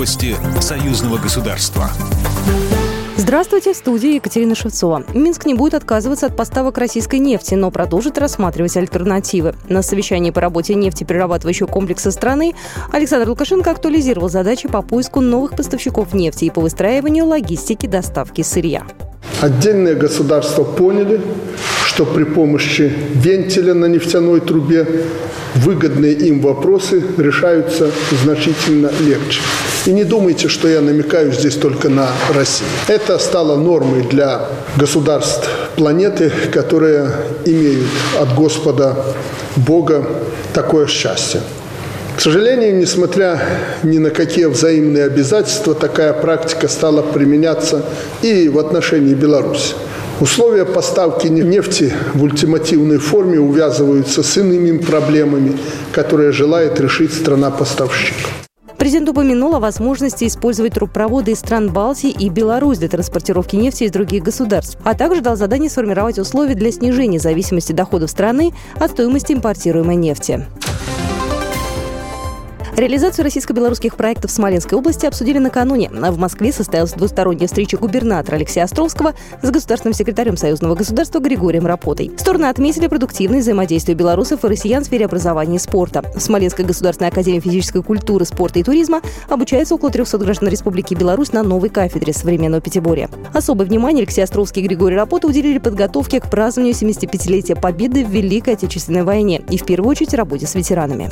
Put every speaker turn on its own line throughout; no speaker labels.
Новости союзного государства.
Здравствуйте, в студии Екатерина Шевцова. Минск не будет отказываться от поставок российской нефти, но продолжит рассматривать альтернативы. На совещании по работе нефтеперерабатывающего комплекса страны Александр Лукашенко актуализировал задачи по поиску новых поставщиков нефти и по выстраиванию логистики доставки сырья.
Отдельные государства поняли, что при помощи вентиля на нефтяной трубе выгодные им вопросы решаются значительно легче. И не думайте, что я намекаю здесь только на Россию. Это стало нормой для государств планеты, которые имеют от Господа Бога такое счастье. К сожалению, несмотря ни на какие взаимные обязательства, такая практика стала применяться и в отношении Беларуси. Условия поставки нефти в ультимативной форме увязываются с иными проблемами, которые желает решить страна-поставщик.
Президент упомянул о возможности использовать трубопроводы из стран Балтии и Беларусь для транспортировки нефти из других государств, а также дал задание сформировать условия для снижения зависимости доходов страны от стоимости импортируемой нефти. Реализацию российско-белорусских проектов в Смоленской области обсудили накануне. В Москве состоялась двусторонняя встреча губернатора Алексея Островского с государственным секретарем Союзного государства Григорием Рапотой. Стороны отметили продуктивное взаимодействие белорусов и россиян в сфере образования и спорта. В Смоленской государственной академии физической культуры, спорта и туризма обучается около 300 граждан Республики Беларусь на новой кафедре современного пятиборья. Особое внимание Алексей Островский и Григорий Рапота уделили подготовке к празднованию 75-летия Победы в Великой Отечественной войне и, в первую очередь, работе с ветеранами.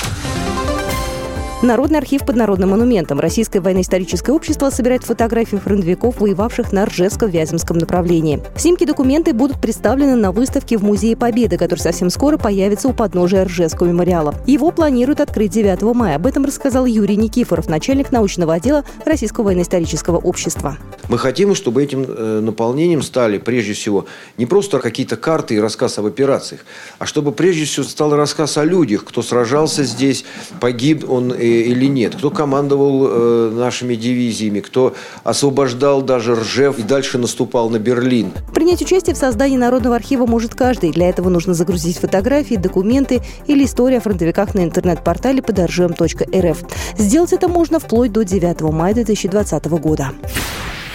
Народный архив под народным монументом. Российское военно-историческое общество собирает фотографии фронтовиков, воевавших на Ржевско-Вяземском направлении. Снимки документы будут представлены на выставке в Музее Победы, который совсем скоро появится у подножия Ржевского мемориала. Его планируют открыть 9 мая. Об этом рассказал Юрий Никифоров, начальник научного отдела Российского военно-исторического общества.
Мы хотим, чтобы этим э, наполнением стали прежде всего не просто какие-то карты и рассказ об операциях, а чтобы прежде всего стал рассказ о людях, кто сражался здесь, погиб он или нет, кто командовал э, нашими дивизиями, кто освобождал даже Ржев и дальше наступал на Берлин.
Принять участие в создании Народного архива может каждый. Для этого нужно загрузить фотографии, документы или истории о фронтовиках на интернет-портале подоржем.рф. Сделать это можно вплоть до 9 мая 2020 года.